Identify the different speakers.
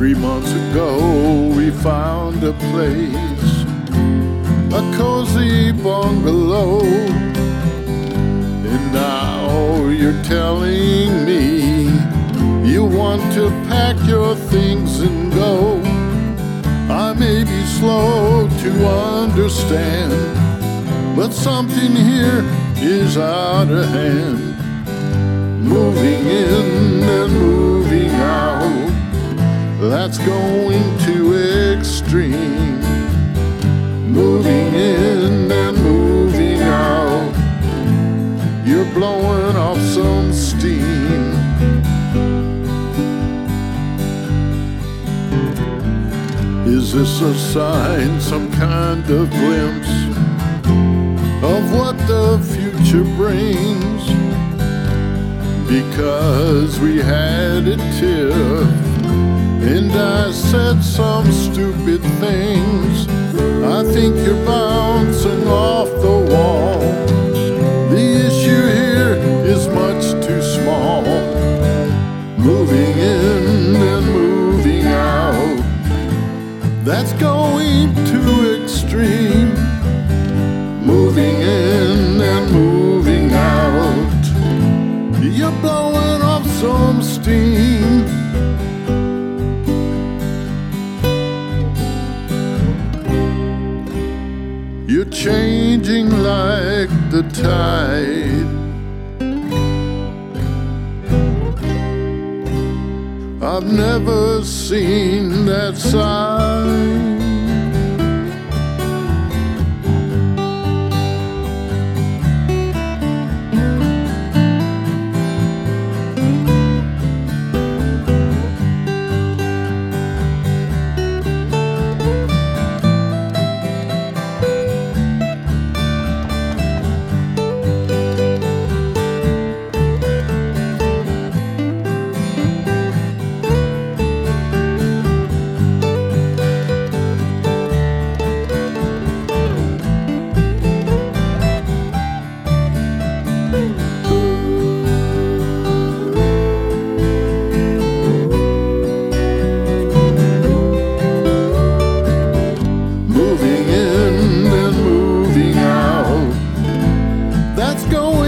Speaker 1: Three months ago, we found a place, a cozy bungalow. And now you're telling me you want to pack your things and go. I may be slow to understand, but something here is out of hand. Moving in and moving that's going too extreme. Moving in and moving out, you're blowing off some steam. Is this a sign, some kind of glimpse of what the future brings? Because we had a tiff, and I said some stupid things. I think you're bouncing off the wall. The issue here is much too small. Moving in and moving out. That's going too extreme. Moving in and moving out. You're blowing off some steam. Changing like the tide. I've never seen that side. That's going